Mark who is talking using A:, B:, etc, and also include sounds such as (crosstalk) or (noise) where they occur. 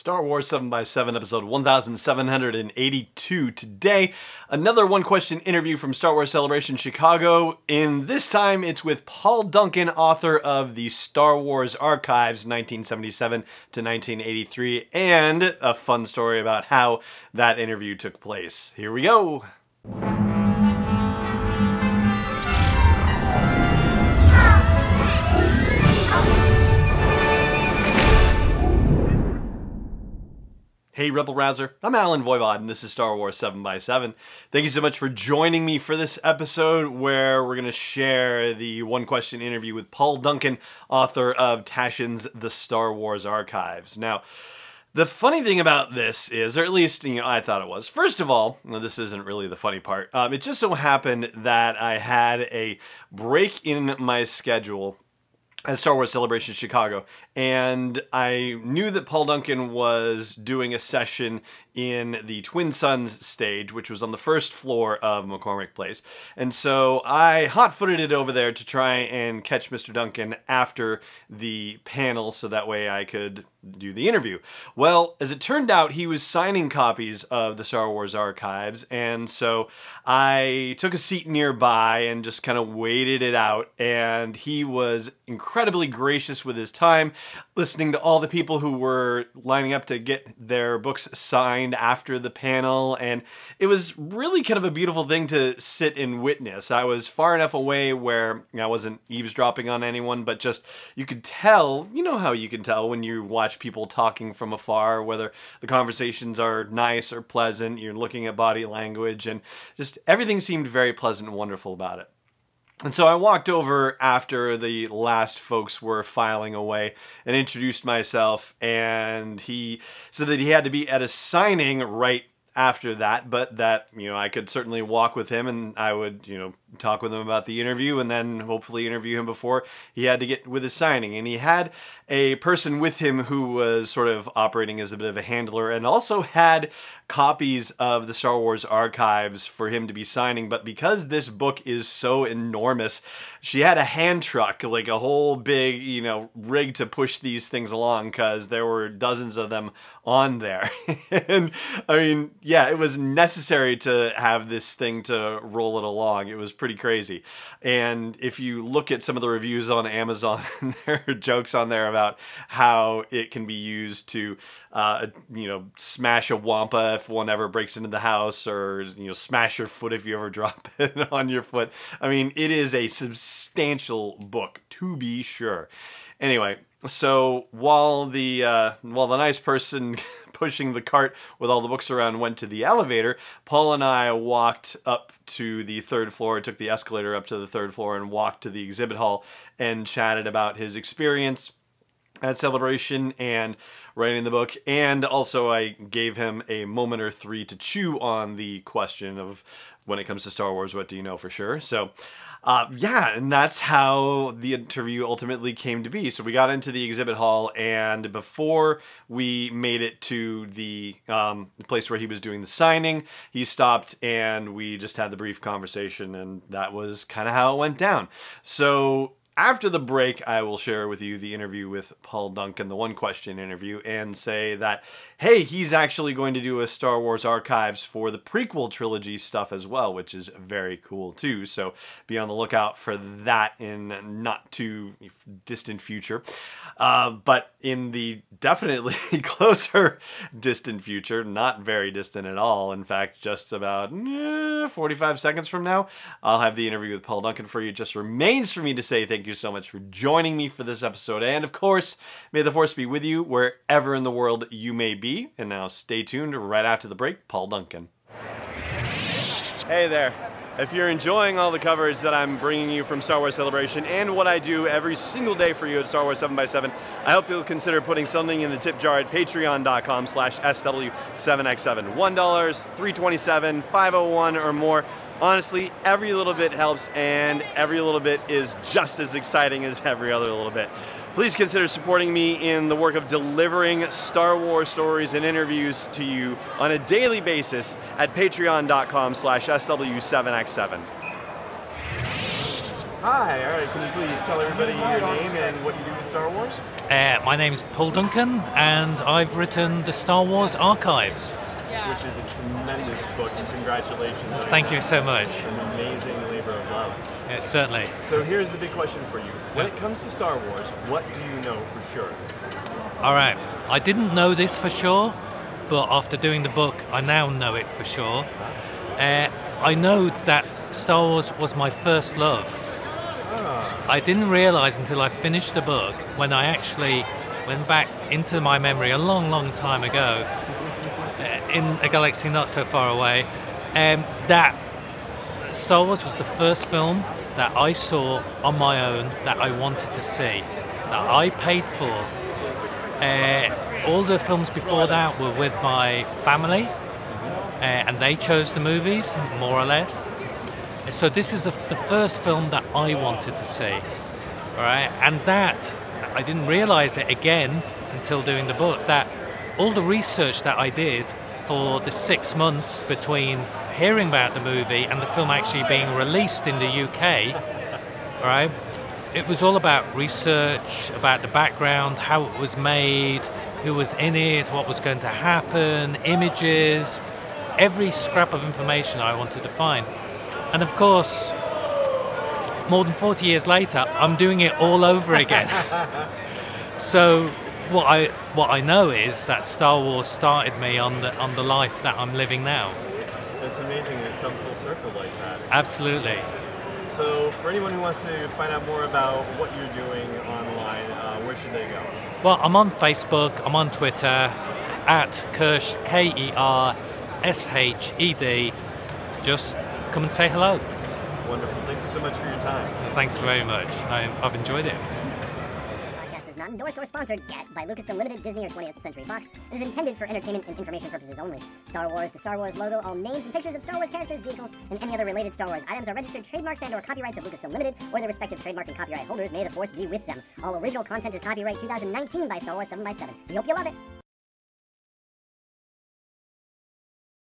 A: Star Wars 7x7, episode 1782. Today, another one question interview from Star Wars Celebration Chicago. In this time, it's with Paul Duncan, author of the Star Wars Archives 1977 to 1983, and a fun story about how that interview took place. Here we go. Hey, Rebel Rouser. I'm Allen Voivod, and this is Star Wars 7x7. Thank you so much for joining me for this episode where we're going to share the one question interview with Paul Duncan, author of Taschen's The Star Wars Archives. Now, the funny thing about this is, or at least you know, I thought it was. First of all, well, this isn't really the funny part. Um, it just so happened that I had a break in my schedule at Star Wars Celebration Chicago, and I knew that Paul Duncan was doing a session in the Twin Suns stage, which was on the first floor of McCormick Place. And so I hot footed it over there to try and catch Mr. Duncan after the panel so that way I could do the interview. Well, as it turned out, he was signing copies of the Star Wars archives, and so I took a seat nearby and just kind of waited it out. And he was incredibly gracious with his time, listening to all the people who were lining up to get their books signed after the panel. And it was really kind of a beautiful thing to sit and witness. I was far enough away where I wasn't eavesdropping on anyone, but just you could tell, you know how you can tell when you watch people talking from afar, whether the conversations are nice or pleasant, you're looking at body language, and just everything seemed very pleasant and wonderful about it. And so I walked over after the last folks were filing away and introduced myself. And he said that he had to be at a signing right after that, but that, you know, I could certainly walk with him and I would, you know, talk with him about the interview and then hopefully interview him before he had to get with his signing. And he had a person with him who was sort of operating as a bit of a handler and also had copies of the Star Wars archives for him to be signing. But because this book is so enormous, she had a hand truck, like a whole big, you know, rig to push these things along because there were dozens of them on there. (laughs) and I mean, yeah, it was necessary to have this thing to roll it along. It was pretty crazy. And if you look at some of the reviews on Amazon, (laughs) there are jokes on there about how it can be used to, uh, you know, smash a wampa if one ever breaks into the house, or you know, smash your foot if you ever (laughs) drop it on your foot. I mean, it is a substantial book to be sure. Anyway, so while the uh, while the nice person (laughs) pushing the cart with all the books around went to the elevator, Paul and I walked up to the third floor, took the escalator up to the third floor, and walked to the exhibit hall and chatted about his experience at Celebration and writing the book. And also, I gave him a moment or three to chew on the question of when it comes to Star Wars, what do you know for sure? So, uh, yeah, and that's how the interview ultimately came to be. So we got into the exhibit hall, and before we made it to the um, place where he was doing the signing, he stopped and we just had the brief conversation, and that was kind of how it went down. So after the break, I will share with you the interview with Paul Duncan, the one question interview, and say that, hey, he's actually going to do a Star Wars archives for the prequel trilogy stuff as well, which is very cool too. So be on the lookout for that in not too distant future. Uh, but in the definitely (laughs) closer distant future, not very distant at all, in fact, just about eh, 45 seconds from now, I'll have the interview with Paul Duncan for you. It just remains for me to say thank you you so much for joining me for this episode. And of course, may the force be with you wherever in the world you may be. And now stay tuned right after the break. Paul Duncan. Hey there. If you're enjoying all the coverage that I'm bringing you from Star Wars Celebration and what I do every single day for you at Star Wars 7x7, I hope you'll consider putting something in the tip jar at patreon.com slash SW7x7. $1, 327 501 or more honestly, every little bit helps, and every little bit is just as exciting as every other little bit. Please consider supporting me in the work of delivering Star Wars stories and interviews to you on a daily basis at patreon.com slash SW7x7. Hi, all right, can you please tell everybody your name and what you do with Star Wars?
B: Uh, my name's Paul Duncan, and I've written the Star Wars Archives.
A: Which is a tremendous book, and congratulations. on
B: Thank you so much.
A: An amazing labor of love.
B: Yeah, certainly.
A: So here's the big question for you. When
B: Yeah.
A: it comes to Star Wars, what do you know for sure?
B: All right. I didn't know this for sure, but after doing the book, I now know it for sure. Uh, I know that Star Wars was my first love. I didn't realize until I finished the book when I actually went back into my memory a long, long time ago in a galaxy not so far away um, that Star Wars was the first film that I saw on my own that I wanted to see, that I paid for. Uh, all the films before that were with my family, uh, and they chose the movies more or less. So this is the, the first film that I wanted to see, all right? And that I didn't realize it again until doing the book. That all the research that I did for the six months between hearing about the movie and the film actually being released in the UK, right? It was all about research, about the background, how it was made, who was in it, what was going to happen, images, every scrap of information I wanted to find. And of course, more than 40 years later, I'm doing it all over again. (laughs) so what I what I know is that Star Wars started me on the on the life that I'm living now.
A: It's amazing it's come full circle like that.
B: Absolutely.
A: So, for anyone who wants to find out more about what you're doing online, uh, where should they go?
B: Well, I'm on Facebook, I'm on Twitter at Kersh K E R S H E D. Just come and say hello.
A: Wonderful. Thank you so much for your time.
B: Thanks very much. I, I've enjoyed it.
C: Not endorsed or sponsored yet by Lucasfilm Limited, Disney, or 20th Century Fox. Is intended for entertainment and information purposes only. Star Wars, the Star Wars logo, all names and pictures of Star Wars characters, vehicles, and any other related Star Wars items are registered trademarks and/or copyrights of Lucasfilm Limited or their respective trademark and copyright holders. May the force be with them. All original content is copyright 2019 by Star Wars 7x7. We hope you love it.